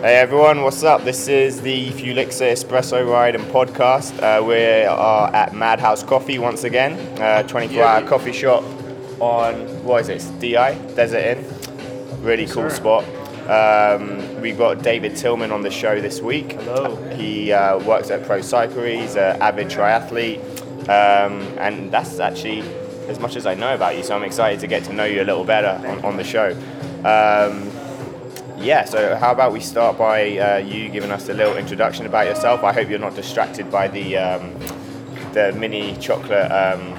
Hey everyone, what's up? This is the Fuel Elixir Espresso Ride and Podcast. Uh, we are at Madhouse Coffee once again, uh, 24 hour coffee shop on, what is it, DI, Desert Inn. Really cool spot. Um, we got David Tillman on the show this week. Hello. He uh, works at Pro Cycle, he's an avid triathlete, um, and that's actually as much as I know about you, so I'm excited to get to know you a little better on, on the show. Um, yeah, so how about we start by uh, you giving us a little introduction about yourself? I hope you're not distracted by the um, the mini chocolate. Um,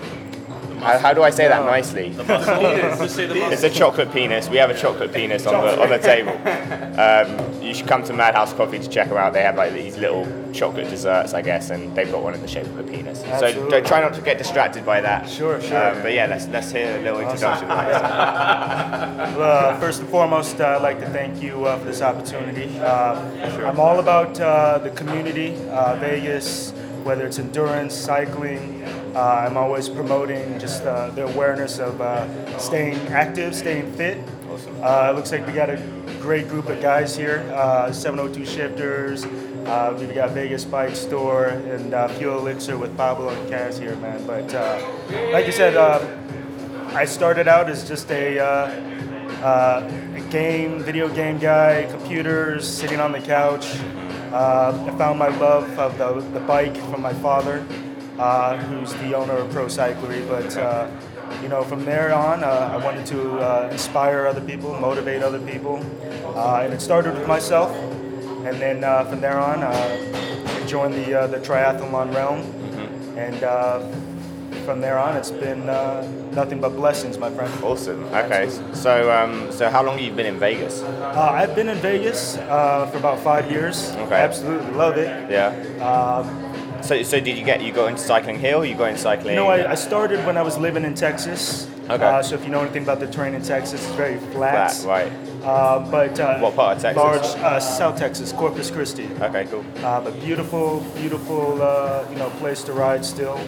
how, how do I say that nicely? Just say the It's a chocolate penis. We have a chocolate penis on the on the table. Um, you should come to Madhouse Coffee to check them out. They have like these little chocolate desserts, I guess, and they've got one in the shape of a penis. So Absolutely. don't try not to get distracted by that. Sure, sure. Um, but yeah, let's let's hear a little introduction. Uh, first and foremost, uh, I'd like to thank you uh, for this opportunity. Uh, I'm all about uh, the community, uh, Vegas, whether it's endurance, cycling. Uh, I'm always promoting just uh, the awareness of uh, staying active, staying fit. Awesome. Uh, it looks like we got a great group of guys here. Uh, 702 Shifters. Uh, we've got Vegas Bike Store and uh, Fuel Elixir with Pablo and Kaz here, man. But uh, like you said, uh, I started out as just a, uh, uh, a game, video game guy, computers, sitting on the couch. Uh, I found my love of the, the bike from my father, uh, who's the owner of Pro Cyclery. But uh, you know, from there on, uh, I wanted to uh, inspire other people, motivate other people, uh, and it started with myself. And then uh, from there on, uh, I joined the uh, the triathlon realm, and uh, from there on, it's been uh, nothing but blessings, my friend. Awesome. Okay. So um, so how long have you been in Vegas? Uh, I've been in Vegas uh, for about five years. Okay. Absolutely love it. Yeah. So, so did you get you got into cycling here or you got into cycling? you know, I, I started when I was living in Texas. Okay. Uh, so if you know anything about the terrain in Texas, it's very flat. Flat, right. Uh, but uh, What part of Texas? Large, uh, South Texas, Corpus Christi. Okay, cool. Uh, but beautiful, beautiful, uh, you know, place to ride still.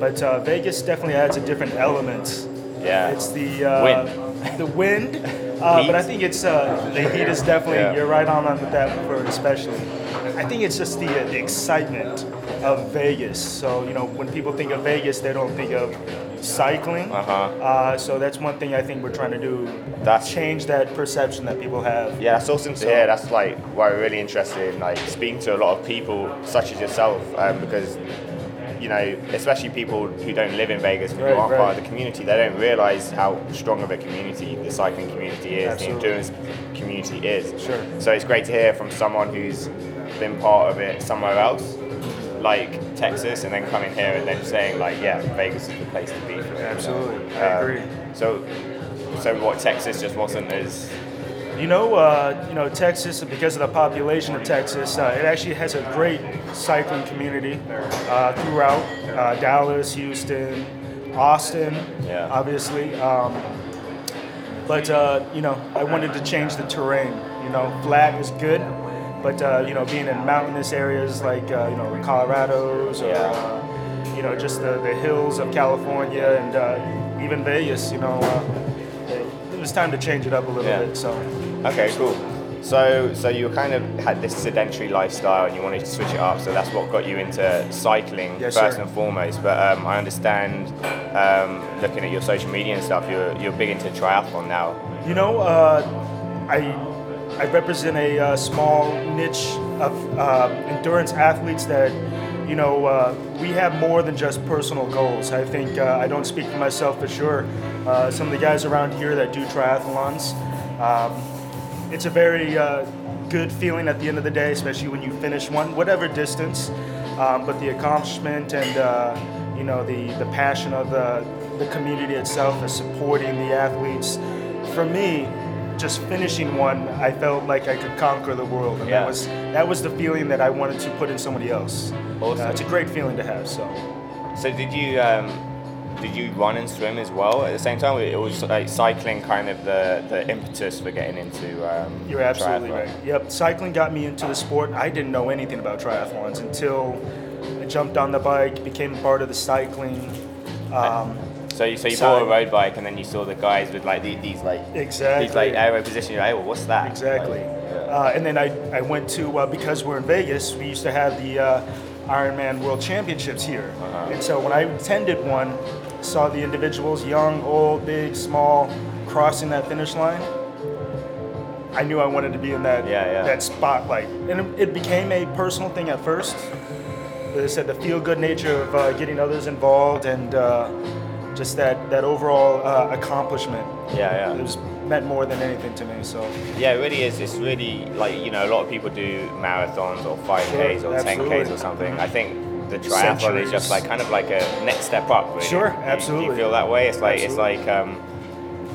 But uh, Vegas definitely adds a different element. Yeah. It's the uh, Wind. the wind. Uh, but I think it's uh, the heat is definitely Yeah. you're right on with that word especially. I think it's just the, uh, the excitement of Vegas. So you know when people think of Vegas, they don't think of cycling. Uh-huh. Uh, so that's one thing I think we're trying to do. That's- change that perception that people have. Yeah, that's awesome to So- hear. That's like why we're really interested in like speaking to a lot of people such as yourself, um, because you know, especially people who don't live in Vegas, who Right, aren't right. part of the community, they don't realize how strong of a community the cycling community is, Absolutely. the endurance community is. Sure. So it's great to hear from someone who's been part of it somewhere else, like Texas, and then coming here and then saying like, yeah, Vegas is the place to be for it. Absolutely, I Um, agree. So, so what Texas just wasn't as You know, uh, you know, Texas, because of the population of Texas, uh, it actually has a great cycling community uh, throughout uh, Dallas, Houston, Austin, Yeah. obviously. Um, but uh, you know, I wanted to change the terrain. You know, flat is good, but uh, you know, being in mountainous areas like uh, you know Colorados or uh, you know just the, the hills of California and uh, even Vegas, you know. Uh, it, it was time to change it up a little Yeah. bit. So Okay, cool. So, so you kind of had this sedentary lifestyle, and you wanted to switch it up. So that's what got you into cycling Yes, first sir. and foremost. But um, I understand, um, looking at your social media and stuff, you're you're big into triathlon now. You know, uh, I I represent a uh, small niche of uh, endurance athletes that, you know, uh, we have more than just personal goals. I think uh, I don't speak for myself for sure. Uh, some of the guys around here that do triathlons, um, it's a very uh, good feeling at the end of the day, especially when you finish one, whatever distance. Um, but the accomplishment and you know the the passion of the the community itself is supporting the athletes. For me, just finishing one, I felt like I could conquer the world, and Yeah. that was that was the feeling that I wanted to put in somebody else. Awesome. Uh, it's a great feeling to have. So. So did you um, did you run and swim as well at the same time? It was like cycling kind of the, the impetus for getting into. Um, You're absolutely triathlon. right. Yep, cycling got me into the sport. I didn't know anything about triathlons until I jumped on the bike, became part of the cycling. Um, So you, so you Side. bought a road bike and then you saw the guys with like the- these like Exactly. these like aero position. You're like, oh, what's that? Exactly. Like, Uh, and then I, I went to, uh, because we're in Vegas, we used to have the uh, Ironman World Championships here. Uh-huh. And so when I attended one, saw the individuals, young, old, big, small, crossing that finish line, I knew I wanted to be in that, Yeah, yeah. that spotlight. And it, it became a personal thing at first. As I said, the feel-good nature of uh, getting others involved and uh, just that, that overall uh, accomplishment. Yeah, yeah. It was meant more than anything to me. So Yeah, it really is. It's really like you know a lot of people do marathons or five Ks Sure, or ten Ks or something. I think the triathlon is just like kind of like a next step up. Really. Sure, You- You, absolutely. feel that way? It's like Absolutely. it's like um,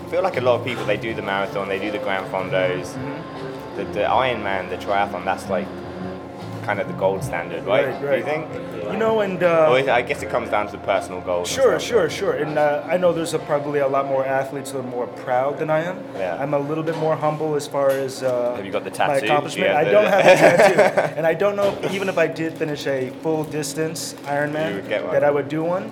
I feel like a lot of people they do the marathon, they do the Gran Fondos, Mm-hmm. the, the Ironman, the triathlon. That's like kind of the gold standard, right? Right, Do right. you think? You know, and uh, is- I guess it comes down to the personal goals. sure, sure, sure. And uh, I know there's a, probably a lot more athletes who are more proud than I am. Yeah. I'm a little bit more humble as far as uh, Have you got the tattoo? You accomplishment. I don't have a tattoo, and I don't know if, even if I did finish a full distance Ironman would get one. that I would do one.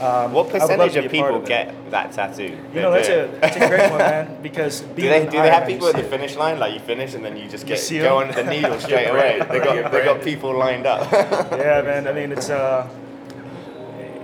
Um, What I would love percentage of be a part people it. get that tattoo? You know, that's a that's a great one, man. Because Do they, do they have people at the finish line? Like you finish and then you just get see go on the needle straight away. They got they got people lined up. yeah, man. I mean, it's uh,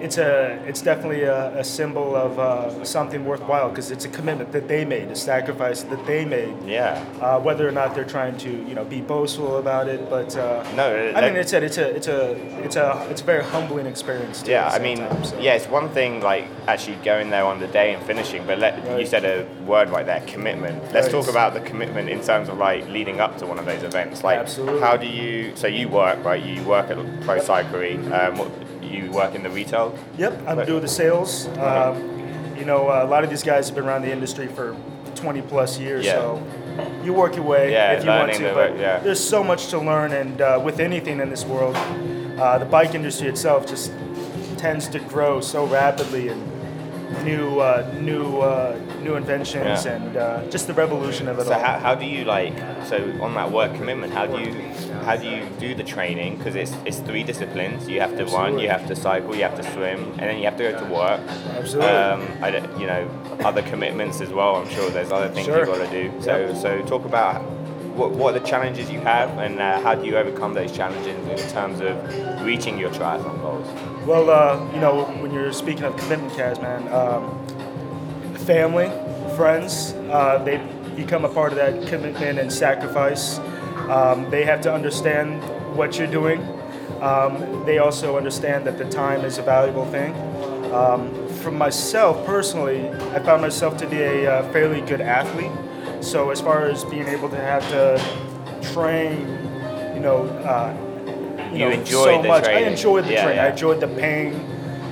it's a it's definitely a, a symbol of uh, something worthwhile because it's a commitment that they made, a sacrifice that they made. yeah. Uh, whether or not they're trying to, you know, be boastful about it, but uh, No, I like- mean, it's a it's a it's a it's a it's a very humbling experience. Yeah, I mean, time, so. yeah, it's one thing like actually going there on the day and finishing, but let, you said a word right there, commitment. Let's Right. talk about the commitment in terms of like leading up to one of those events. Like, Absolutely. how do you? So you work, right? You work at Pro Cyclery. Um, what, you work in the retail. Yep, I'm But- doing the sales. Um, you know, a lot of these guys have been around the industry for 20 plus years, Yeah. so you work your way Yeah, if you want to. the But yeah. there's so much to learn, and uh, with anything in this world, uh, the bike industry itself just tends to grow so rapidly, and new, uh, new, uh, new inventions, Yeah. and uh, just the revolution of it So all. how, how do you like so on that work commitment? How do you how do you do the training? Because it's it's three disciplines. You have to run, you have to cycle, you have to swim, and then you have to go to work. Absolutely. Um, I don't, you know other commitments as well. I'm sure there's other things Sure. you've got to do. So Yep. so talk about. What, what are the challenges you have and uh, how do you overcome those challenges in terms of reaching your triathlon goals? Well, uh, you know, when you're speaking of commitment, Kaz, man, um, family, friends, uh, they become a part of that commitment and sacrifice. Um, they have to understand what you're doing. Um, they also understand that the time is a valuable thing. Um, for myself personally, I found myself to be a uh, fairly good athlete. So as far as being able to have to train, you know, you, You know, enjoyed so the much. training. I enjoyed the Yeah, training. I enjoyed the pain,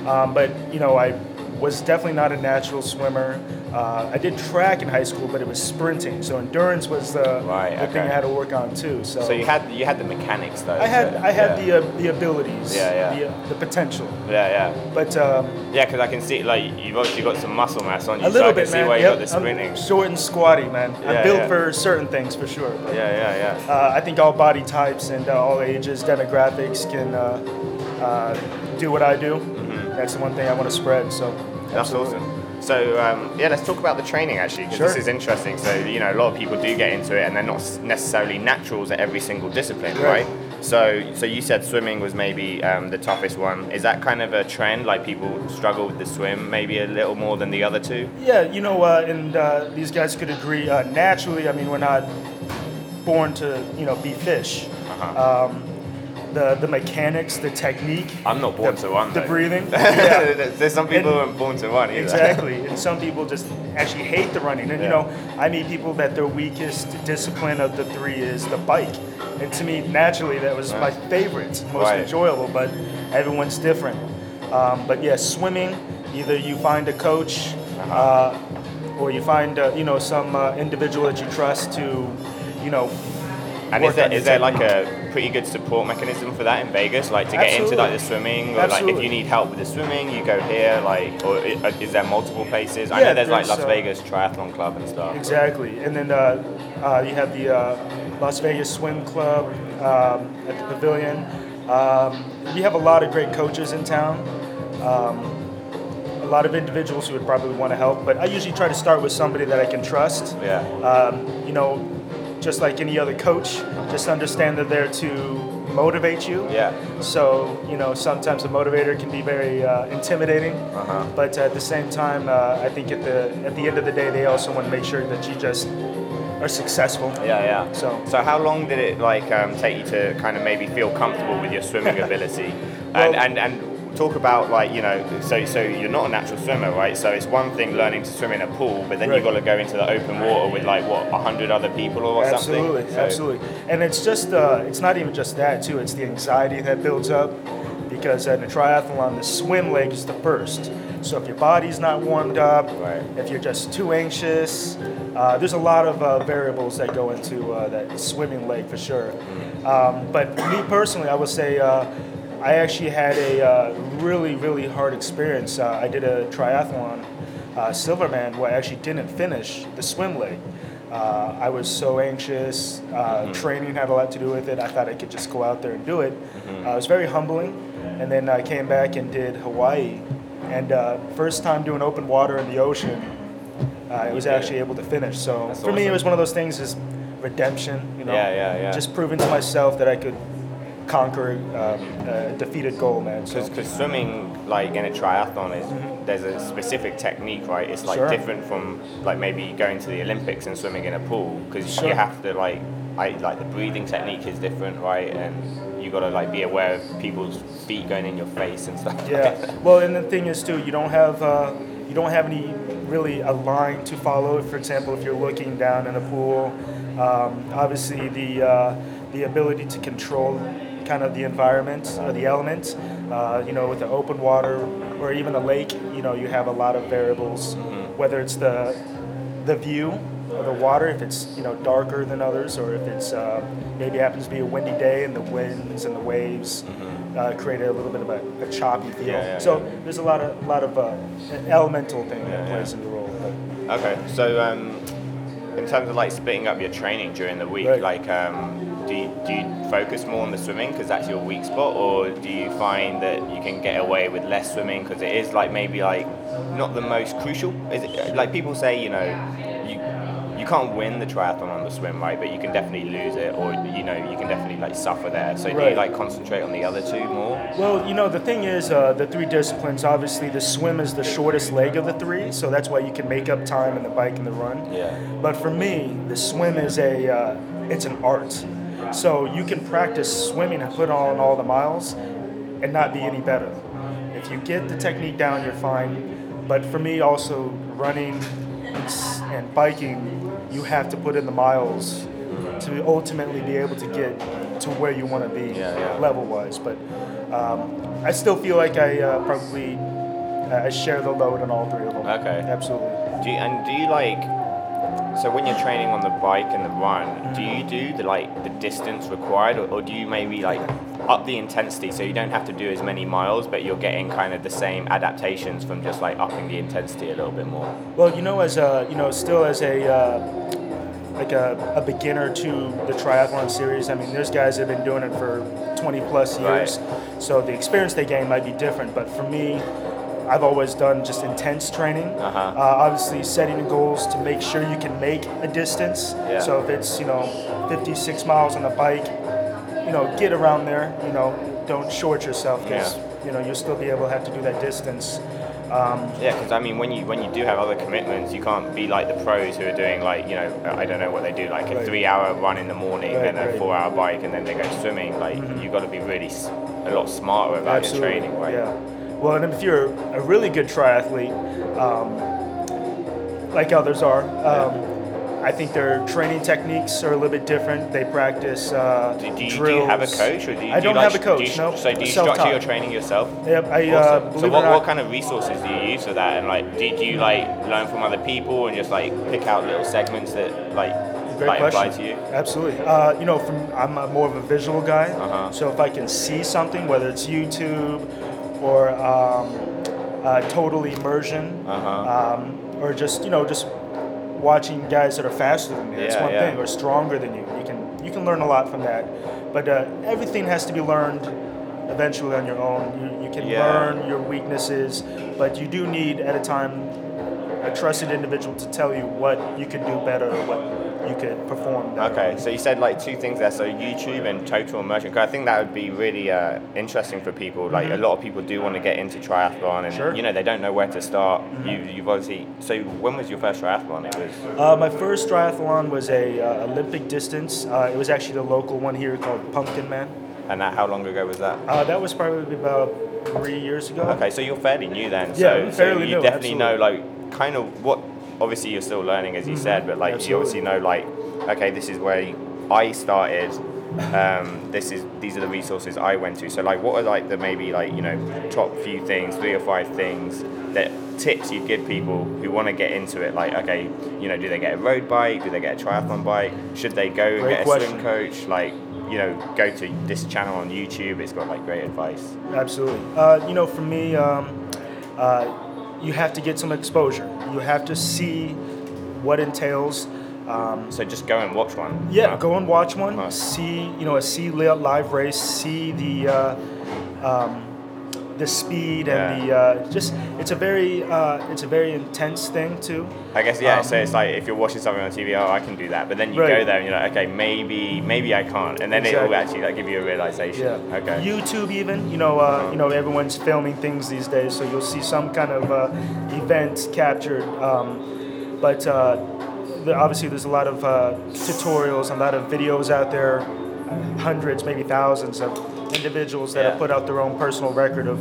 um, but you know, I was definitely not a natural swimmer. Uh, I did track in high school, but it was sprinting. So endurance was the, Right, the thing. I had to work on too. So, So you had you had the mechanics though. I had so- I had yeah. the uh, the abilities, Yeah, yeah. The, uh, the potential, yeah yeah. but. Um, Yeah, because I can see like you've obviously got some muscle mass on you, a so little I can bit, see man. why you Yep, got the sprinting. I'm short and squatty, man. Yeah, I'm built yeah. for certain things for sure. but, Yeah, yeah, yeah. Uh, I think all body types and uh, all ages, demographics can uh, uh, do what I do. That's the one thing I want to spread. So That's awesome. So um, yeah, let's talk about the training actually, because Sure. this is interesting. So you know, a lot of people do get into it, and they're not necessarily naturals at every single discipline, Right. right? So, so you said swimming was maybe um, the toughest one. Is that kind of a trend? Like people struggle with the swim maybe a little more than the other two? Yeah, you know, uh, and uh, these guys could agree. Uh, naturally, I mean, we're not born to, you know, be fish. Uh-huh. Um, the the mechanics, the technique, I'm not born the, to run. the though. breathing. Yeah. There's some people And- who aren't born to run either. Exactly, and some people just actually hate the running. And you know, I meet people that their weakest discipline of the three is the bike. And to me, naturally, that was my favorite, most Right. enjoyable. But everyone's different. Um, but yeah, swimming. Either you find a coach, Uh-huh. uh, or you find uh, you know some uh, individual that you trust to, you know. And is there, on there like a pretty good support mechanism for that in Vegas? Like to get into like the swimming, or like if you need help with the swimming, you go here. Like, or uh, is there multiple places? I Yeah, know there's like Las uh, Vegas Triathlon Club and stuff. Exactly, and then uh, uh, you have the uh, Las Vegas Swim Club um, at the Pavilion. Um, we have a lot of great coaches in town. Um, a lot of individuals who would probably want to help, but I usually try to start with somebody that I can trust. Yeah. Um, you know, just like any other coach, just understand that they're to motivate you. Yeah. So you know, sometimes a motivator can be very uh, intimidating, Uh-huh. but at the same time, uh, I think at the at the end of the day, they also want to make sure that you just are successful. Yeah, yeah. So- so how long did it like um, take you to kind of maybe feel comfortable with your swimming ability? Well- and, and and talk about like you know, so so you're not a natural swimmer, right? So it's one thing learning to swim in a pool, but then Right. you've got to go into the open water with like what a hundred other people or something. Absolutely, So- absolutely. And it's just, uh, it's not even just that too. It's the anxiety that builds up because in a triathlon, the swim leg is the first. So if your body's not warmed up, Right. if you're just too anxious, uh, there's a lot of uh, variables that go into uh, that swimming leg for sure. Um, but me personally, I would say uh, I actually had a uh, really, really hard experience. Uh, I did a triathlon, uh, Silverman, where I actually didn't finish the swim leg. Uh, I was so anxious. Uh, Training had a lot to do with it. I thought I could just go out there and do it. Uh, it was very humbling. And then I came back and did Hawaii. And uh, first time doing open water in the ocean, uh, I was actually able to finish. So That's for me, it was one of those things is redemption. You know, Yeah, yeah, yeah. Just proving to myself that I could conquer um, a defeated goal, man. So Because swimming, like in a triathlon, is there's a specific technique, right? It's like Mm-hmm. Sure. different from like maybe going to the Olympics and swimming in a pool because Sure. you have to like, I like the breathing technique is different, right? And you got to like be aware of people's feet going in your face and stuff. like. Yeah. Well, and the thing is too, you don't have uh, you don't have any really a line to follow. For example, if you're looking down in a pool, um, obviously the uh, the ability to control kind of the environment or the elements. Uh, you know, with the open water or even a lake, you know, you have a lot of variables. Whether it's the the view of the water, if it's you know darker than others, or if it's uh, maybe happens to be a windy day and the winds and the waves uh, create a little bit of a, a choppy feel. Yeah, yeah, so yeah. there's a lot of lot of uh, an elemental thing that plays into the role. Okay, so um, in terms of like splitting up your training during the week, Right. like um, do you, do you focus more on the swimming because that's your weak spot, or do you find that you can get away with less swimming because it is like maybe like not the most crucial? Is it like people say, you know, you you can't win the triathlon on the swim, right? But you can definitely lose it, or you know, you can definitely like suffer there. So do you Right. like concentrate on the other two more? Well, you know, the thing is, uh, the three disciplines, obviously, the swim is the shortest leg of the three, so that's why you can make up time in the bike and the run. Yeah. But for me, the swim is a, uh, it's an art. So you can practice swimming and put on all the miles and not be any better. If you get the technique down, you're fine. But for me, also running and, biking, you have to put in the miles to ultimately be able to get to where you want to be Yeah, yeah. level wise. But um, I still feel like I uh, probably uh, I share the load on all three of them. Okay. Absolutely. Do you, and do you like so when you're training on the bike and the run, do you do the like the distance required, or, or do you maybe like up the intensity so you don't have to do as many miles, but you're getting kind of the same adaptations from just like upping the intensity a little bit more? Well, you know, as a you know, still as a uh, like a, a beginner to the triathlon series. I mean, there's guys that have been doing it for 20 plus years, so the experience they gain might be different. But for me, I've always done just intense training. Uh-huh. Uh, obviously, setting goals to make sure you can make a distance. Yeah. So if it's you know 56 miles on a bike, you know, get around there. You know, don't short yourself because Yeah. you know you'll still be able to have to do that distance. Um, Yeah, because I mean, when you when you do have other commitments, you can't be like the pros who are doing like you know I don't know what they do like a Right. three-hour run in the morning, Right, then a right. four-hour bike, and then they go swimming. Like you've got to be really a lot smarter about your training, right? Yeah. Well, and if you're a really good triathlete, um, like others are, um, I think their training techniques are a little bit different. They practice uh, Do, do, you, do you have a coach, or do you? I do don't like, have a coach. Do you, no. So do you Self-taught. structure your training yourself? Yep. I uh, Awesome. believe so what, not, what kind of resources do you use for that? And like, do, do you like learn from other people and just like pick out little segments that like Great like apply question. to you? Absolutely. Uh, you know, from I'm more of a visual guy, Uh-huh. so if I can see something, whether it's YouTube or um, uh, total immersion, Uh-huh. um, or just you know just watching guys that are faster than you, that's Yeah, one yeah. thing, or stronger than you. You can you can learn a lot from that, but uh, everything has to be learned eventually on your own. You, you can Yeah. learn your weaknesses, but you do need at a time a trusted individual to tell you what you could do better, or what you could perform. Okay, so you said like two things there. So YouTube and total immersion. 'Cause I think that would be really uh, interesting for people. Like a lot of people do want to get into triathlon, and Mm-hmm. Sure. you know they don't know where to start. You, you've obviously. So when was your first triathlon? It was. Uh, my first triathlon was a uh, Olympic distance. Uh, it was actually the local one here called Pumpkin Man. And that, how long ago was that? Uh, that was probably about three years ago. Okay, so you're fairly new then. Yeah, so, fairly so you new, definitely know like kind of what. Obviously, you're still learning, as you said, but like you obviously know like, okay, this is where I started. Um, this is these are the resources I went to. So like, what are like the maybe like you know top few things, three or five things that tips you'd give people who want to get into it? Like, okay, you know, do they get a road bike? Do they get a triathlon bike? Should they go and Great get a swim coach? Like, you know, go to this channel on YouTube. It's got like great advice. Absolutely. Uh, you know, for me, um, uh, you have to get some exposure. You have to see what entails. Um, So just go and watch one. yeah, go and watch one. See, you know, a see live race. See the uh, um, the speed and the uh, just. It's a very uh, it's a very intense thing too. I guess yeah. Um, so it's like if you're watching something on TV, oh, I can do that. But then you go there and you're like, okay, maybe maybe I can't, and then it will actually like give you a realization. Yeah. Okay. YouTube even, you know, uh, you know, everyone's filming things these days, so you'll see some kind of uh, event captured. Um, but uh, the, obviously, there's a lot of uh, tutorials, a lot of videos out there, hundreds, maybe thousands of individuals that Yeah. have put out their own personal record of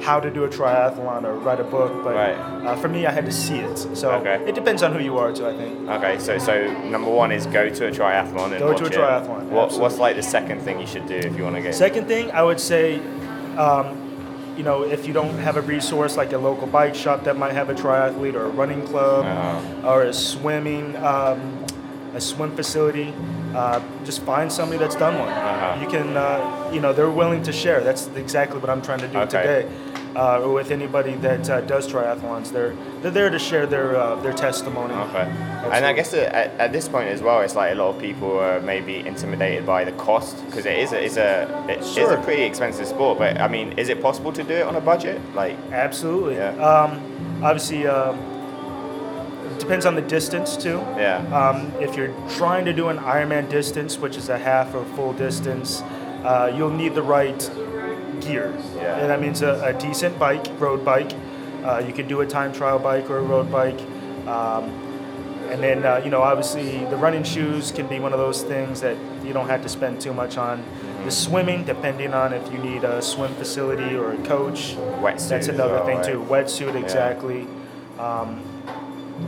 how to do a triathlon or write a book. But Right. uh, for me, I had to see it. So Okay. it depends on who you are, too. I think. Okay. So so number one is go to a triathlon and Go watch to a it. triathlon, What, what's like the second thing you should do if you want to get? Second thing, I would say, um, you know, if you don't have a resource like a local bike shop that might have a triathlete or a running club Uh-huh. or a swimming, um, a swim facility, uh, just find somebody that's done one. Uh-huh. You can, uh, you know, they're willing to share. That's exactly what I'm trying to do Okay. today. Uh, or with anybody that uh, does triathlons, they're they're there to share their uh, their testimony. Okay. And I guess at, at- this point as well, it's like a lot of people are maybe intimidated by the cost because it is a, it's a it is Sure. a pretty expensive sport. But I mean, is it possible to do it on a budget? Like, Absolutely. Yeah. Um, obviously, um, depends on the distance too. yeah. Um, if you're trying to do an Ironman distance, which is a half or full distance, uh, you'll need the right gear. Yeah. And that means a, a decent bike, road bike. Uh, you can do a time trial bike or a road bike. Um, and then, uh, you know, obviously the running shoes can be one of those things that you don't have to spend too much on. Mm-hmm. The swimming, depending on if you need a swim facility or a coach, Wetsuit that's another well, thing right? too. Wetsuit, exactly. Um,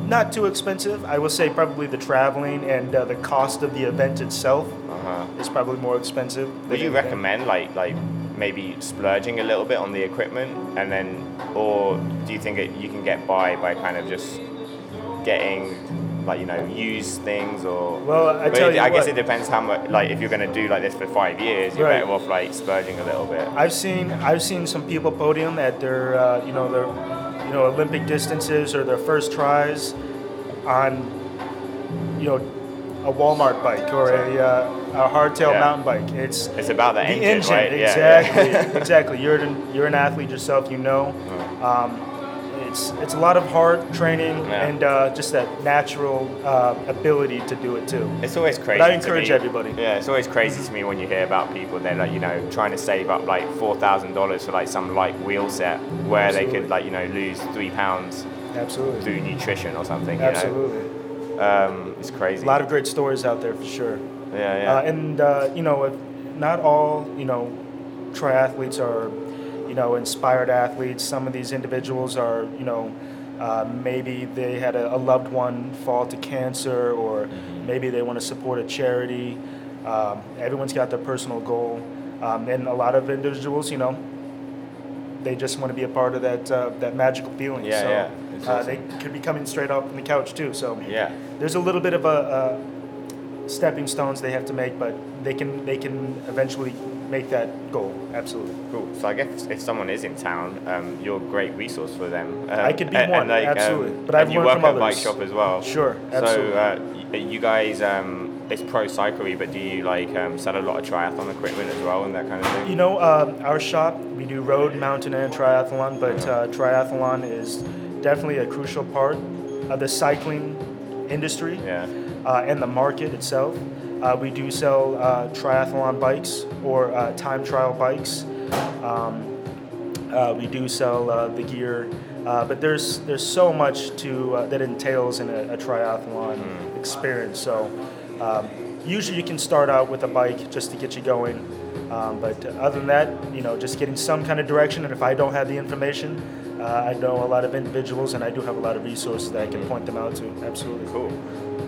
not too expensive. I will say probably the traveling and uh, the cost of the event itself Uh-huh. is probably more expensive. Would you anything. recommend like like maybe splurging a little bit on the equipment and then, or do you think it, you can get by by kind of just getting like you know used things or? Well, I tell it- you I guess it depends how much. Like if you're going to do like this for five years, you're Right. better off like splurging a little bit. I've seen I've seen some people podium at their uh, you know their you know Olympic distances or their first tries on you know a Walmart bike or a, uh, a hardtail Yeah. mountain bike. It's It's about the, the engine, engine, right? Yeah, yeah. exactly, exactly. You're an, you're an athlete yourself, you know. Um, it's it's a lot of hard training Yeah. and uh, just that natural uh, ability to do it too. It's always crazy. I to encourage everybody. Yeah, it's always crazy to me when you hear about people they're like you know trying to save up like four thousand dollars for like some like wheel set where they could like you know lose three pounds Absolutely, through nutrition or something. You absolutely. Know? Um, it's crazy. A lot of great stories out there for sure. yeah, yeah. Uh, and uh, you know, if not all you know triathletes are you know inspired athletes. Some of these individuals are you know uh, maybe they had a, a loved one fall to cancer, or maybe they want to support a charity. Um, everyone's got their personal goal, um, and a lot of individuals, you know, they just want to be a part of that uh, that magical feeling. Yeah, so, yeah. It's Uh, they could be coming straight off from the couch too. So yeah. there's a little bit of a, a stepping stones they have to make, but they can they can eventually make that goal. Absolutely. Cool. So I guess if someone is in town, um, you're a great resource for them. Um, I could be and- one, and, like, um, absolutely. But I've you learned work from at others. bike shop as well. Sure, absolutely. So uh, you guys, um, it's pro cyclery, but do you like um, sell a lot of triathlon equipment as well and that kind of thing? You know, um, our shop, we do road, mountain, and triathlon, but uh, triathlon is definitely a crucial part of the cycling industry Yeah. uh, and the market itself. Uh, we do sell uh, triathlon bikes or uh, time trial bikes. Um, uh, we do sell uh, the gear, uh, but there's there's so much to uh, that entails in a, a triathlon experience. So um, usually you can start out with a bike just to get you going, um, but other than that, you know, just getting some kind of direction. And if I don't have the information, uh, I know a lot of individuals, and I do have a lot of resources that I can point them out to. Absolutely. Cool.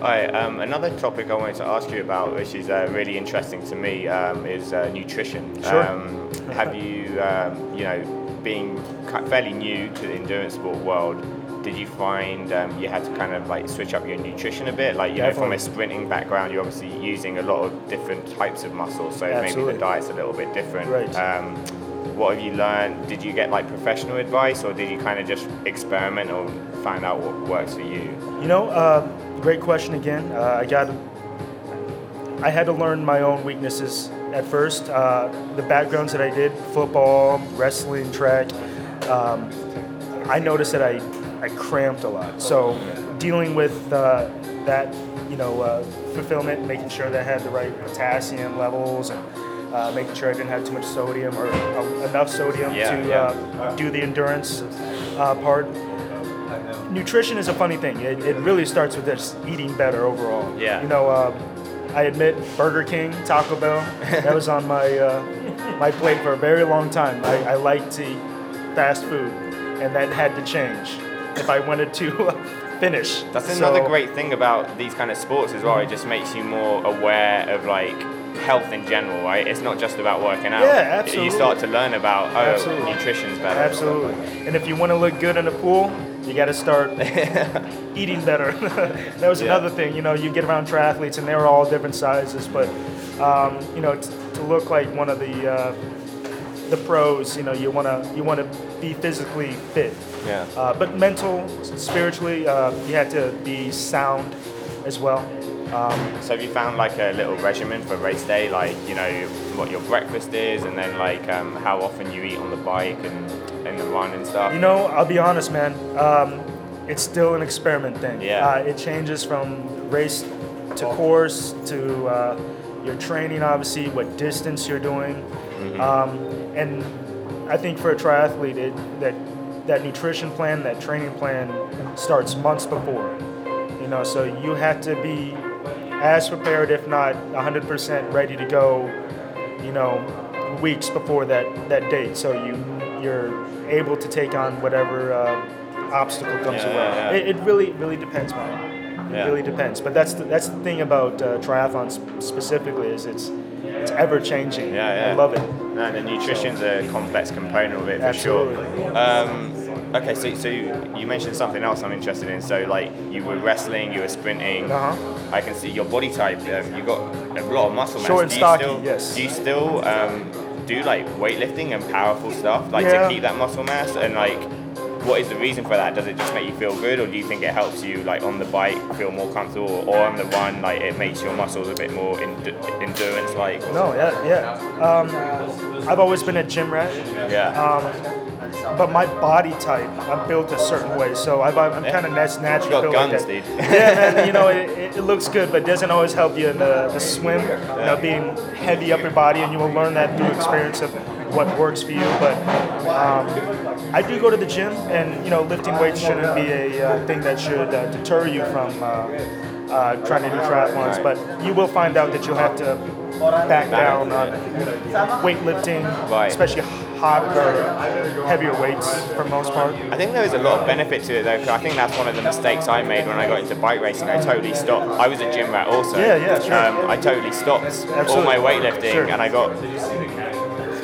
Right. Um, another topic I wanted to ask you about, which is uh, really interesting to me, um, is uh, nutrition. Sure. Um, have you, um, you know, being fairly new to the endurance sport world, did you find um, you had to kind of like switch up your nutrition a bit? Like, you know, from a sprinting background, you're obviously using a lot of different types of muscles, so maybe the diet's a little bit different. Right. Um, what have you learned? Did you get like professional advice, or did you kind of just experiment or find out what works for you? You know, uh, great question again. Uh, I got, I had to learn my own weaknesses at first. Uh, the backgrounds that I did, football, wrestling, track, um, I noticed that I, I cramped a lot. So dealing with uh, that, you know, uh, fulfillment, making sure that I had the right potassium levels and uh, making sure I didn't have too much sodium or uh, enough sodium Yeah, to yeah. Uh, do the endurance uh, part nutrition is a funny thing. It, it really starts with just eating better overall. Yeah. You know, uh, I admit Burger King, Taco Bell, that was on my uh, my plate for a very long time. I, I like to eat fast food, and that had to change if I wanted to finish. That's So- another great thing about these kind of sports as well. It just makes you more aware of like health in general, right? It's not just about working out. Yeah, absolutely. You start to learn about oh, Absolutely. nutrition's better. Absolutely. And if you want to look good in the pool, you got to start eating better. that was Yeah. another thing. You know, you get around triathletes, and they're all different sizes, but um, you know, t- to look like one of the uh, the pros, you know, you want to you want to be physically fit. Yeah. Uh, but mental, spiritually, uh, you have to be sound as well. Um, So have you found like a little regimen for race day, like you know what your breakfast is, and then like um, how often you eat on the bike and and the run and stuff? You know, I'll be honest, man. Um, it's still an experiment thing. Yeah. Uh, it changes from race to course to uh, your training, obviously, what distance you're doing, Mm-hmm. um, and I think for a triathlete, it, that that nutrition plan, that training plan, starts months before. You know, so you have to be as prepared, if not 100% ready to go. You know, weeks before that that date, so you you're able to take on whatever uh, obstacle comes Yeah, your way. yeah. It, it really really depends, man. It Yeah. really depends. But that's the, that's the thing about uh, triathlons specifically is it's it's ever changing. Yeah, yeah. I love it. No, the nutrition's a complex component of it for Absolutely. sure. Um, okay, so so you mentioned something else I'm interested in. So like you were wrestling, you were sprinting. Uh-huh. I can see your body type. Um, you got a lot of muscle mass. Short and do you stocky, still, yes. Do you still um, do like weightlifting and powerful stuff, like Yeah. to keep that muscle mass? And like, what is the reason for that? Does it just make you feel good, or do you think it helps you like on the bike feel more comfortable, or on the run like it makes your muscles a bit more endu- endurance like? No, yeah, yeah. Um, I've always been a gym rat. Yeah. Um, but my body type, I'm built a certain way, so I've, I'm kind of nat- naturally built guns, like that. dude. yeah, man. You know, it, it, looks good, but it doesn't always help you in the, the swim. You know, being heavy upper body, and you will learn that through experience of what works for you. But um, I do go to the gym, and you know, lifting weights shouldn't be a uh, thing that should uh, deter you from uh, uh, trying to do triathlons. But you will find out that you'll have to back down on weightlifting, especially or heavier weights for most part. I think there is a lot of benefit to it though. 'cause I think that's one of the mistakes I made when I got into bike racing. I totally stopped. I was a gym rat also. Yeah, yeah, sure. Um, I totally stopped all my weightlifting, Sure. and I got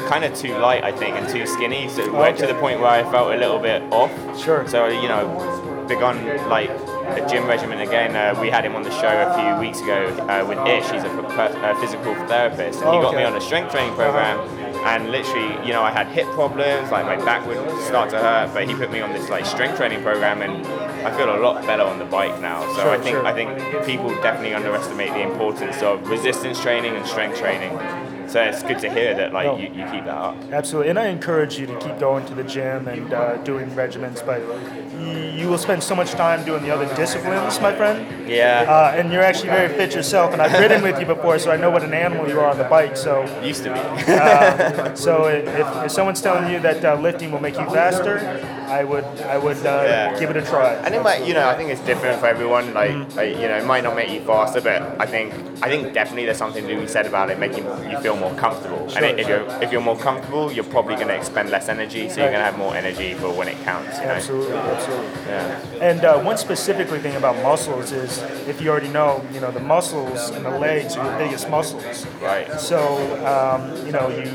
kind of too light, I think, and too skinny. So it went to the point where I felt a little bit off. Sure. So you know, begun like a gym regimen again. Uh, we had him on the show a few weeks ago uh, with Ish. He's a, a physical therapist, and he got me on a strength training program. And literally, you know, I had hip problems, like my back would start to hurt. But he put me on this like strength training program, and I feel a lot better on the bike now. So Sure, I think sure. I think people definitely underestimate the importance of resistance training and strength training. So it's good to hear that like No. you, you keep that up. Absolutely, and I encourage you to keep going to the gym and uh, doing regimens, but you will spend so much time doing the other disciplines, my friend. Yeah. Uh, and you're actually very fit yourself, and I've ridden with you before, so I know what an animal you are on the bike. So, Used to be. uh, so if, if someone's telling you that uh, lifting will make you faster, I would I would uh, Yeah. give it a try. And it might, you know, I think it's different for everyone. Like, like, you know, it might not make you faster, but I think, I think definitely there's something to be said about it making you feel more comfortable. Sure, and if you're if you're more comfortable, you're probably going to expend less energy, so you're going to have more energy for when it counts. You know? Absolutely, absolutely. Yeah. And uh, one specifically thing about muscles is, if you already know, you know, the muscles and the legs are your biggest muscles. Right. So, um, you know, you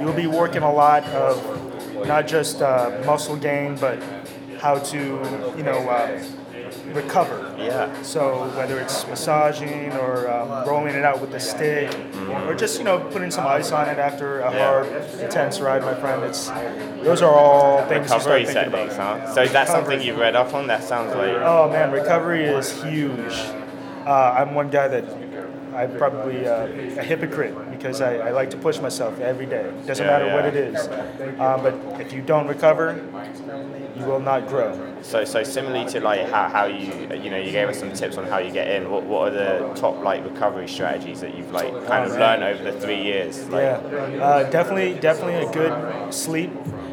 you'll be working a lot of not just uh, muscle gain, but how to, you know, uh, recover. Yeah. So whether it's massaging or um, rolling it out with a stick, or just you know putting some ice on it after a Yeah. hard, intense ride, my friend. It's those are all things Recovery techniques, huh? So is that something you've read up on? That sounds like. Oh man, recovery is huge. Uh, I'm one guy that I'm probably uh, a hypocrite because I, I like to push myself every day. Doesn't Yeah, matter what it is. Um, but if you don't recover, you will not grow. So, so similarly to like how, how you you know you gave us some tips on how you get in. What, what are the top like recovery strategies that you've like kind of learned over the three years? Like, Yeah, uh, definitely, definitely a good sleep.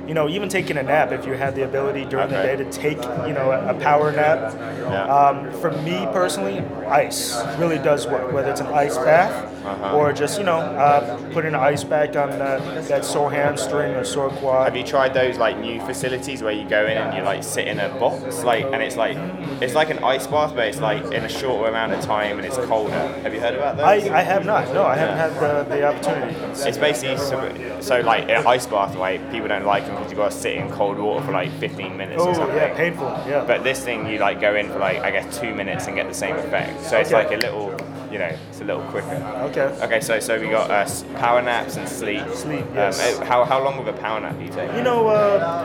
You know, even taking a nap if you have the ability during the day to take, you know, a, a power nap. Yeah. Um, for me personally, ice really does work. Whether it's an ice bath Uh-huh. or just, you know, uh, putting an ice pack on uh, that sore hamstring or sore quad. Have you tried those like new facilities where you go in and you like sit in a box, like, and it's like it's like an ice bath, but it's like in a shorter amount of time and it's colder. Have you heard about I, those? I have not. No, I haven't had the, the opportunity. It's basically so, so like an ice bath, like people don't like them because you've got to sit in cold water for like 15 minutes or Oh, something. yeah, painful. Yeah. But this thing, you like go in for like I guess two minutes and get the same effect. So it's Okay. like a little, you know, it's a little quicker. okay. Okay, so so we got uh, power naps and sleep. Sleep, Um, yes. uh, how, how long of a power nap do you take? You know, uh,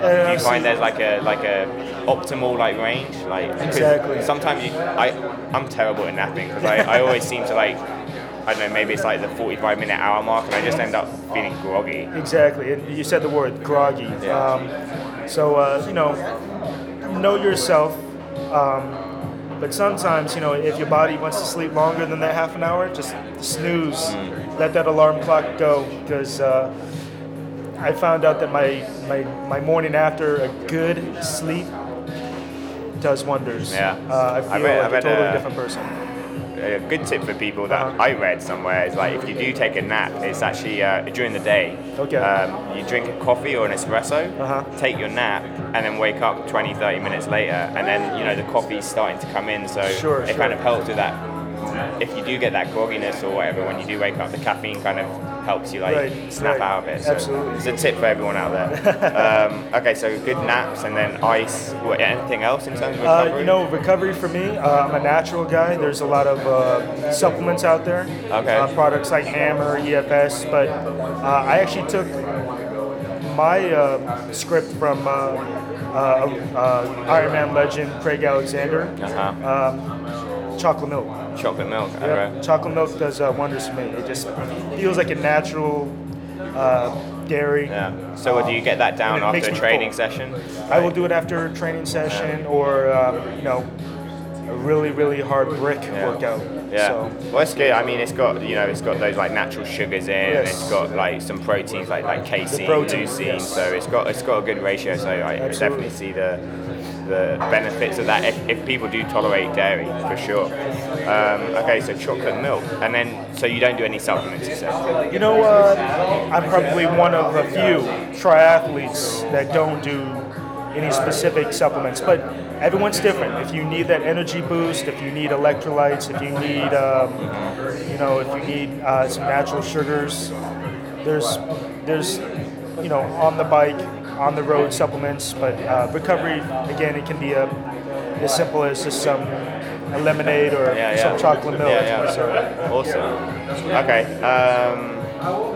uh, Do you find there's like a like a optimal like range Like, Exactly. sometimes you I I'm terrible at napping because I, I always seem to like I don't know maybe it's like the 45 minute hour mark and I just end up feeling groggy Exactly, and you said the word groggy. Yeah. Um, so uh, you know, know yourself. Um, but sometimes, you know, if your body wants to sleep longer than that half an hour, just snooze. Let that alarm clock go, because uh, I found out that my, my my morning after a good sleep does wonders. Yeah. uh, I I feel I like a totally uh, different person. A good tip for people that Uh-huh. I read somewhere is like if you do take a nap it's actually uh, during the day Okay. um, you drink a coffee or an espresso Uh-huh. take your nap and then wake up 20 30 minutes later and then you know the coffee's starting to come in so Sure, it sure. kind of helps with that if you do get that grogginess or whatever when you do wake up the caffeine kind of helps you like Right, snap right. out of it so Absolutely. it's a tip for everyone out there um, okay so good naps and then ice what, anything else in terms of Uh, recovery you know, recovery for me, uh, I'm a natural guy. There's a lot of uh, supplements out there. Okay. Uh, products like Hammer, EFS, but uh, I actually took my uh, script from uh, uh, uh, Ironman legend Craig Alexander. uh-huh. Um, chocolate milk. chocolate milk Yep. okay Chocolate milk does uh, wonders for me. It just feels like a natural uh, dairy. Yeah. So what, do you get that down And it makes after a training full. session? I will do it after a training session or um, you know a really really hard brick Yeah. workout. Yeah. So Well, it's good. I mean, it's got you know, it's got those like natural sugars in. and Yes. It's got like some proteins like like casein, proteins, leucine. yes. So it's got it's got a good ratio. So I Absolutely. definitely see the the benefits of that if, if people do tolerate dairy for sure. Um, okay, so chocolate milk, and then so you don't do any supplements, yourself. you know uh, I'm probably one of a few triathletes that don't do any specific supplements, but everyone's different. If you need that energy boost, if you need electrolytes, if you need um, you know if you need uh, some natural sugars, there's there's you know on the bike on the road supplements but uh, recovery again it can be a, as simple as just some a lemonade or Yeah, yeah. some chocolate milk Yeah, yeah. so Awesome. Okay. Um,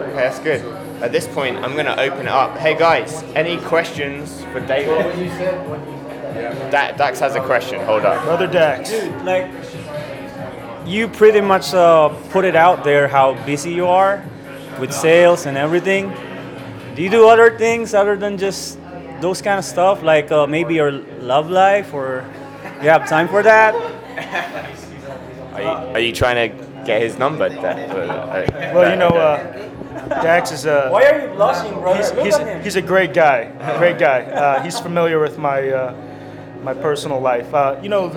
okay, that's good. At this point, I'm going to open it up. Hey guys, any questions for David? Da- Dax has a question. Hold up. Brother Dax. Dude, like you pretty much uh, put it out there how busy you are with sales and everything. Do you do other things other than just those kind of stuff, like uh, maybe your love life, or you have time for that? Are you, are you trying to get his number? That, Well, you know, uh, Dax is a. Why are you blushing, brother? He's, he's, at he's a great guy, great guy. Uh, he's familiar with my uh, my personal life. Uh, you know,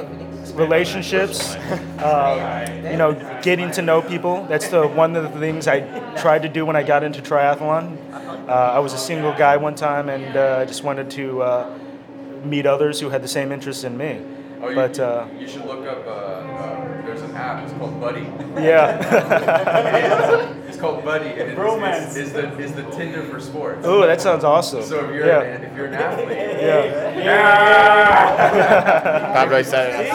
relationships. Uh, you know, getting to know people. That's the one of the things I tried to do when I got into triathlon. Uh, I was a single guy one time, and uh, I just wanted to uh, meet others who had the same interests in me. Oh, you, But uh, you should look up. Uh, uh, there's an app. It's called Bvddy. yeah. It's called Bvddy, and it's, Bromance. it's, it's the it's the Tinder for sports. oh, that sounds awesome. So if you're yeah. an, if you're an athlete, yeah. Pablo said,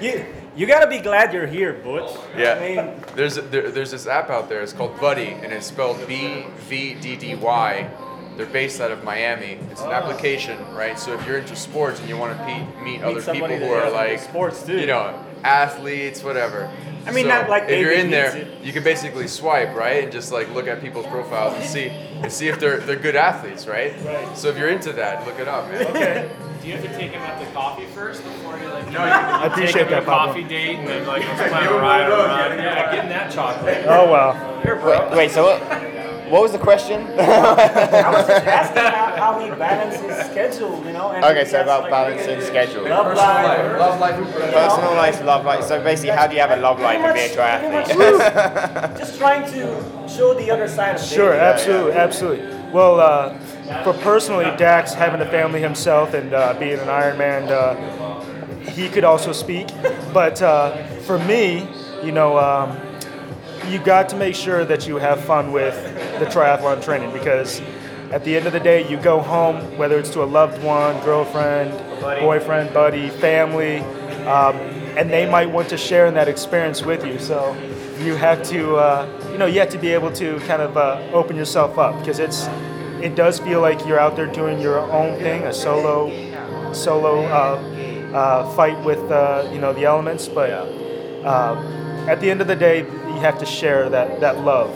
You, you gotta be glad you're here, Butch. yeah. I mean, There's there, there's this app out there. It's called Bvddy, and it's spelled B V D D Y. They're based out of Miami. It's an ah. application, right? So if you're into sports and you want to meet, meet other people who are like sports too. you know, athletes, whatever. I mean, So not like if you're in there, it. you can basically swipe right and just like look at people's profiles and see and see if they're they're good athletes, right? Right. So if you're into that, look it up, man. Okay. Do you have to take him out to coffee first before you like? No, you can- I take appreciate him that, a Pablo. coffee date and then like let's plan a ride one of those, around. yeah. Yeah, getting that chocolate. Oh wow. Here, bro. wait, wait, so what, what was the question? I was just asking how, how he balances his schedule, you know. And okay, so about like, balancing schedule. Love Personal life. life, love life, personal Personal life, love life. So basically, how do you have a love life and be a triathlete? triathlete. Just trying to show the other side of Sure, dating. absolutely, absolutely. Well, uh, for personally, Dax having a family himself and uh, being an Ironman, uh, he could also speak. But uh, for me, you know, um, you got to make sure that you have fun with the triathlon training because at the end of the day, you go home, whether it's to a loved one, girlfriend, boyfriend, buddy, family, um, and they might want to share in that experience with you. So you have to, uh, you know, you have to be able to kind of uh, open yourself up because it's, it does feel like you're out there doing your own thing, a solo, solo uh, uh, fight with, uh, you know, the elements, but. Uh, at the end of the day, you have to share that, that love.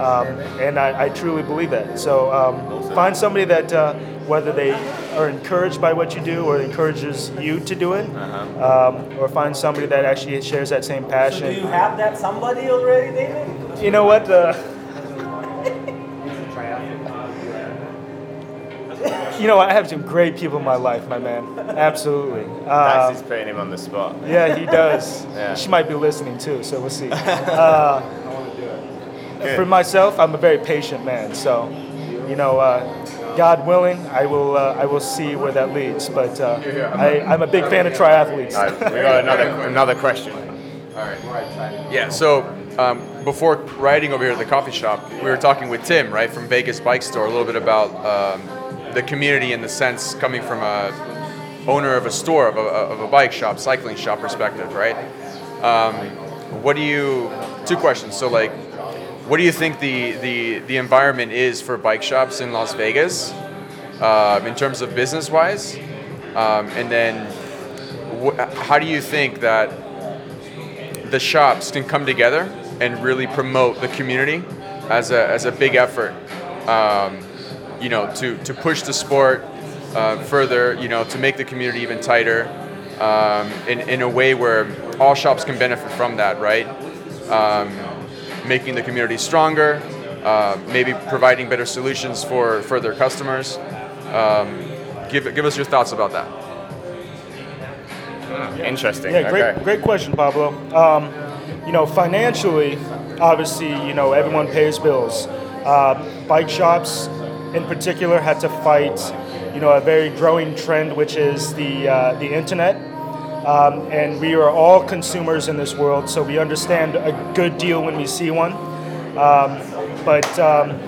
Um, and I, I truly believe that. So um, find somebody that, uh, whether they are encouraged by what you do or encourages you to do it, um, or find somebody that actually shares that same passion. Do you have that somebody already, David? You know what? Uh, you know, I have some great people in my life, my man. Absolutely. Uh, Dax is putting him on the spot. Yeah, he does. Yeah. She might be listening too, so we'll see. Uh, for myself, I'm a very patient man, so you know, uh, God willing, I will uh, I will see where that leads. But uh, I, I'm a big fan of triathletes. All right, we got another another question. All right. Yeah. So um, before riding over here at the coffee shop, we were talking with Tim, right, from Vegas Bike Store, a little bit about um, the community in the sense coming from a owner of a store of a, of a bike shop, cycling shop perspective, right? Um, what do you? Two questions. So like, what do you think the the the environment is for bike shops in Las Vegas, um, in terms of business wise, um, and then wh- how do you think that the shops can come together and really promote the community as a, as a big effort, um, you know, to, to push the sport uh, further, you know, to make the community even tighter um, in, in a way where all shops can benefit from that, right? Um, making the community stronger, uh, maybe providing better solutions for, for their customers. Um, give, give us your thoughts about that. Interesting. Yeah, great, okay. great question, Pablo. Um, you know, financially, obviously, you know, everyone pays bills. Uh, bike shops, in particular, had to fight, you know, a very growing trend, which is the uh, the internet. Um, and we are all consumers in this world, so we understand a good deal when we see one. Um, but um,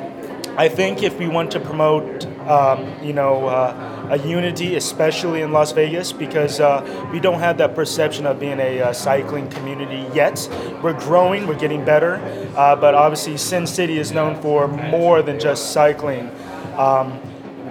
I think if we want to promote, um, you know, uh, a unity, especially in Las Vegas, because uh, we don't have that perception of being a uh, cycling community yet. We're growing, we're getting better, uh, but obviously Sin City is known for more than just cycling. Um,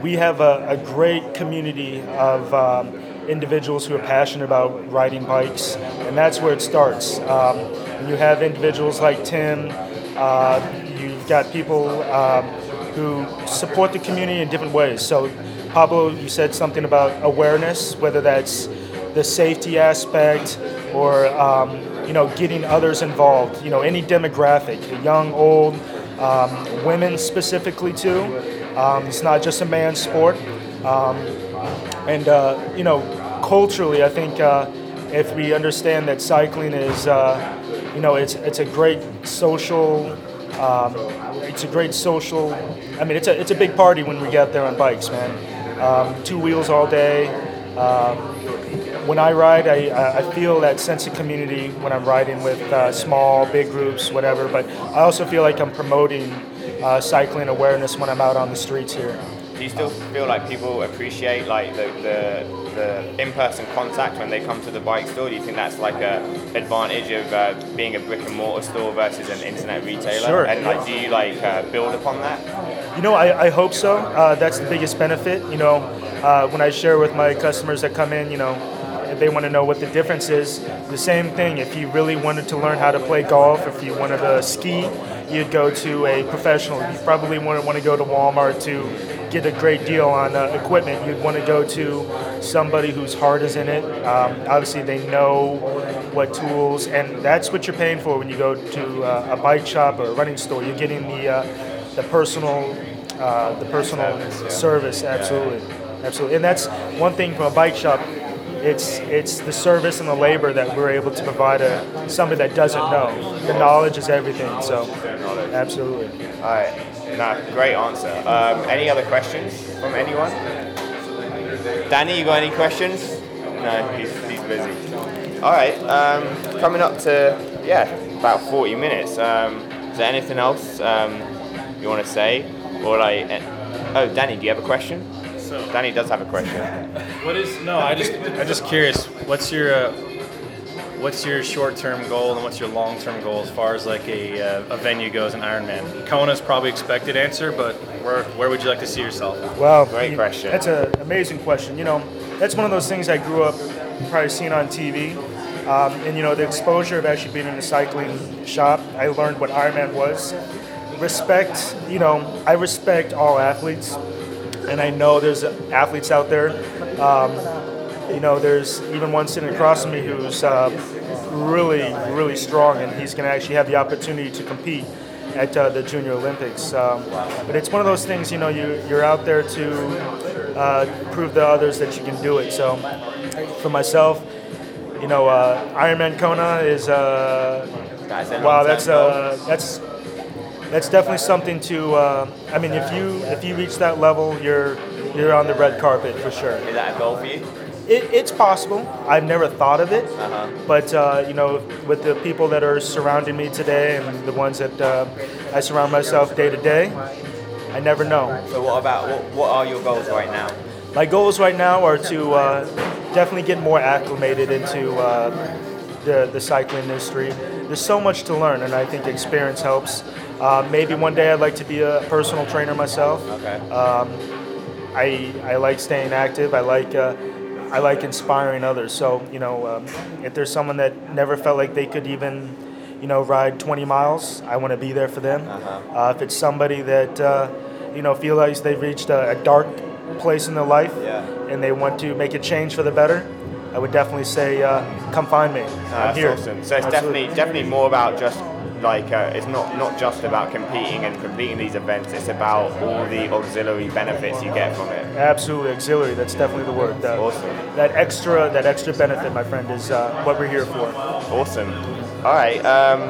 we have a, a great community of um, individuals who are passionate about riding bikes, and that's where it starts. Um, you have individuals like Tim. Uh, you've got people um, who support the community in different ways. So, Pablo, you said something about awareness, whether that's the safety aspect or um, you know getting others involved. You know, any demographic, young, old, um, women specifically too. Um, it's not just a man's sport. And uh, you know, culturally, I think uh, if we understand that cycling is, uh, you know, it's it's a great social. Um, it's a great social. I mean, it's a it's a big party when we get there on bikes, man. Um, two wheels all day. Um, when I ride, I I feel that sense of community when I'm riding with uh, small, big groups, whatever. But I also feel like I'm promoting uh, cycling awareness when I'm out on the streets here. Do you still feel like people appreciate like the, the, the in-person contact when they come to the bike store? Do you think that's like a advantage of uh, being a brick and mortar store versus an internet retailer? Sure. And like, do you like uh, build upon that? You know, I, I hope so. Uh, that's the biggest benefit. You know, uh, when I share with my customers that come in, you know, if they want to know what the difference is, the same thing. If you really wanted to learn how to play golf, if you wanted to ski, you'd go to a professional. You probably wouldn't want to go to Walmart to get a great deal on uh, equipment. You'd want to go to somebody whose heart is in it. Um, obviously, they know what tools, and that's what you're paying for when you go to uh, a bike shop or a running store. You're getting the uh, the personal uh, the personal Service, yeah. service. Absolutely, absolutely, and that's one thing from a bike shop. It's it's the service and the labor that we're able to provide a somebody that doesn't know. The knowledge is everything. So, absolutely. All right. No, great answer. Um, any other questions from anyone? Danny, you got any questions? No, he's, he's busy. All right. Um, coming up to yeah, about 40 minutes. Um, is there anything else um, you want to say, or like? eh, Oh, Danny, do you have a question? So, Danny does have a question. what is no? I just I'm just curious. What's your uh, what's your short-term goal and what's your long-term goal as far as like a, uh, a venue goes in Ironman? Kona's probably expected answer, but where where would you like to see yourself? Well, Great you- question. That's an amazing question. You know, that's one of those things I grew up probably seeing on TV. Um, and you know, the exposure of actually being in a cycling shop, I learned what Ironman was. Respect, you know, I respect all athletes, and I know there's athletes out there. Um, you know, there's even one sitting across from me who's uh, really, really strong, and he's going to actually have the opportunity to compete at uh, the Junior Olympics. Um, but it's one of those things, you know, you, you're out there to uh, prove to others that you can do it. So for myself, you know, uh, Ironman Kona is uh, wow. That's uh, that's that's definitely something to. Uh, I mean, if you if you reach that level, you're you're on the red carpet for sure. Is that a goal for you? It, it's possible. I've never thought of it, Uh-huh. but uh, you know, with the people that are surrounding me today and the ones that uh, I surround myself day to day, I never know. So what about what, what are your goals right now? My goals right now are to uh, definitely get more acclimated into uh, the, the cycling industry. There's so much to learn, and I think experience helps. Uh, maybe one day I'd like to be a personal trainer myself. Okay. Um, I, I like staying active. I like uh, I like inspiring others. So you know, um, if there's someone that never felt like they could even, you know, ride 20 miles, I want to be there for them. Uh-huh. Uh, if it's somebody that uh, you know feel like they've reached a, a dark place in their life Yeah. and they want to make a change for the better, I would definitely say, uh, come find me. No, I'm here. awesome. So it's Absolutely. definitely definitely more about just like uh, it's not not just about competing and completing these events. It's about all the auxiliary benefits you get from it. Absolutely auxiliary. That's definitely the word. That, Awesome. That extra, that extra benefit, my friend, is uh, what we're here for. Awesome. All right. Um,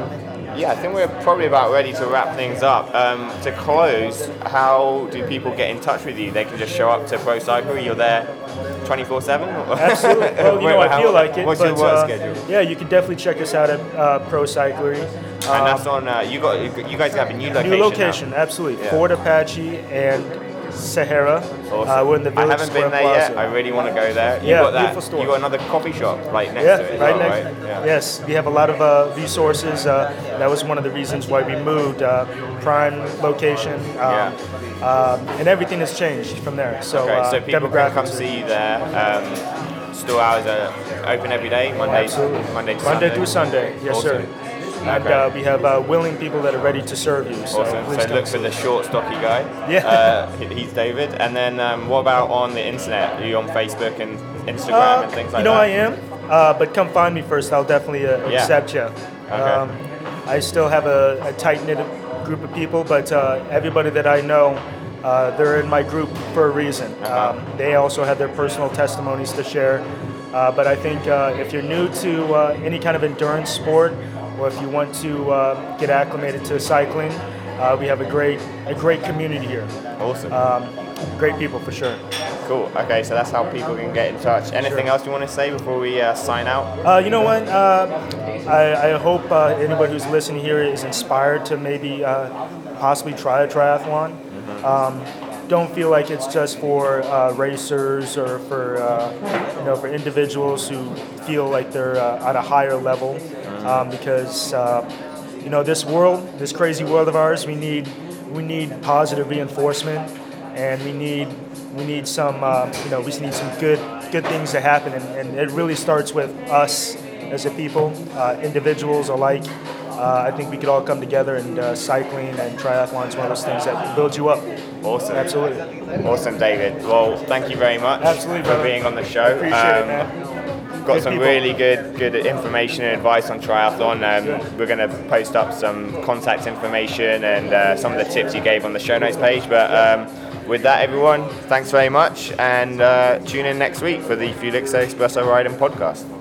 yeah, I think we're probably about ready to wrap things up. Um, to close, how do people get in touch with you? They can just show up to Pro Cycle. You're there 24 seven. Absolutely. Well, you know, I feel like it. What's but, your work uh, schedule? Yeah, you can definitely check us out at uh, Pro Cyclery. And that's on. Uh, you got you guys have a new location. new now. location, absolutely. Yeah. Fort Apache and Sahara. Awesome. Uh, we're in the I haven't Square been there Plaza. yet. I really want to go there. You Yeah, got that. beautiful store. You got another coffee shop right next yeah, to it. right well, next. right? Yeah. Yes, we have a lot of uh, resources. Uh, that was one of the reasons why we moved. Uh, prime location, um, um, and everything has changed from there. So, Okay, uh, so people can come see you there. Um, store hours are open every day, Monday, Absolutely. Monday to Sunday. Monday Sunday. through Sunday, yes, Awesome. sir. And Okay. uh, we have uh, willing people that are ready to serve you. So Awesome. So look for the short, stocky guy. Yeah. Uh, he's David. And then um, what about on the internet? Are you on Facebook and Instagram Uh, and things like that? you know, that? I am, uh, but come find me first. I'll definitely uh, Yeah. accept you. Um, I still have a, a tight knit group of people, but uh, everybody that I know, uh, they're in my group for a reason. Uh-huh. Um, they also have their personal testimonies to share. Uh, but I think uh, if you're new to uh, any kind of endurance sport, or if you want to uh, get acclimated to cycling, uh, we have a great a great community here. Awesome. Um, great people for sure. cool. Okay, so that's how people can get in touch. Anything else you want to say before we uh, sign out? Uh, you know what? Uh, I, I hope uh, anybody who's listening here is inspired to maybe uh, possibly try a triathlon. Um, don't feel like it's just for uh, racers or for uh, you know for individuals who feel like they're uh, at a higher level, um, because uh, you know this world, this crazy world of ours, we need we need positive reinforcement, and we need we need some uh, you know we need some good good things to happen, and, and it really starts with us as a people, uh, individuals alike. Uh, I think we could all come together, and uh, cycling and triathlon is one of those things that builds you up. Awesome. Absolutely. Awesome, David. Well, thank you very much Absolutely, for brother. being on the show. Appreciate it, Um, man. Got some really good good information and advice on triathlon. Um, we're going to post up some contact information and uh, some of the tips you gave on the show notes page. But um, with that, everyone, thanks very much, and uh, tune in next week for the Felix Espresso Riding podcast.